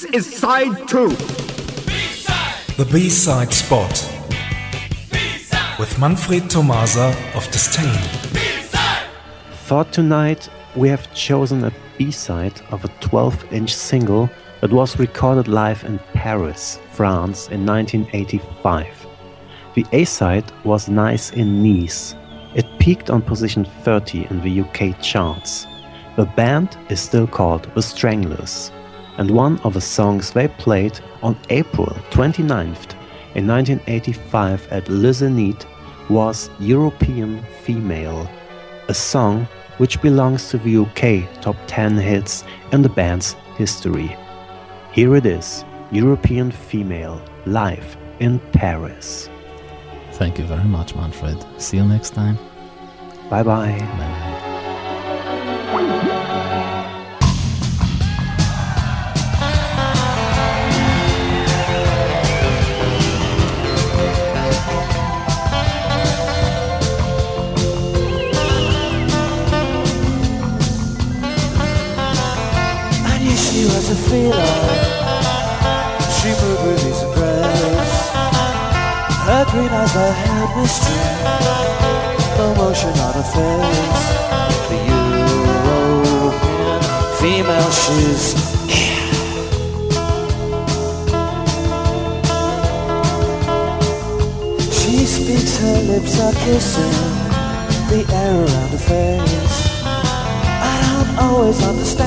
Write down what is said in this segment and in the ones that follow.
This is side two. The B-side spot. With Manfred Tomasa of Disdain. For tonight, we have chosen a B-side of a 12-inch single that was recorded live in Paris, France in 1985. The A-side was Nice in Nice. It peaked on position 30 in the UK charts. The band is still called The Stranglers, and one of the songs they played on April 29th in 1985 at Le Zénith was European Female, a song which belongs to the UK top 10 hits in the band's history. Here it is European Female, live in Paris. Thank you very much, Manfred. See you next time. Bye bye. Bye bye. A feeler. She moved with ease and grace. Her green eyes that held mystery. No motion on her face. The European female, she's She speaks, her lips are kissing the air around her face. I don't always understand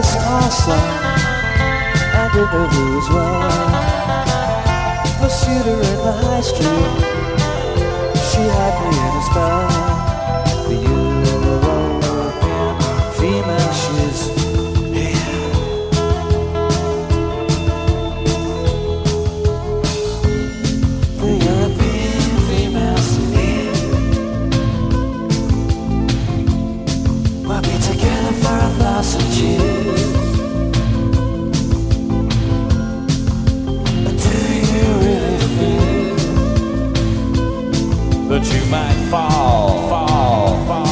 the star sun and in the blue as well. Pursued her in the high street. She had me in a spell. might fall, fall, fall.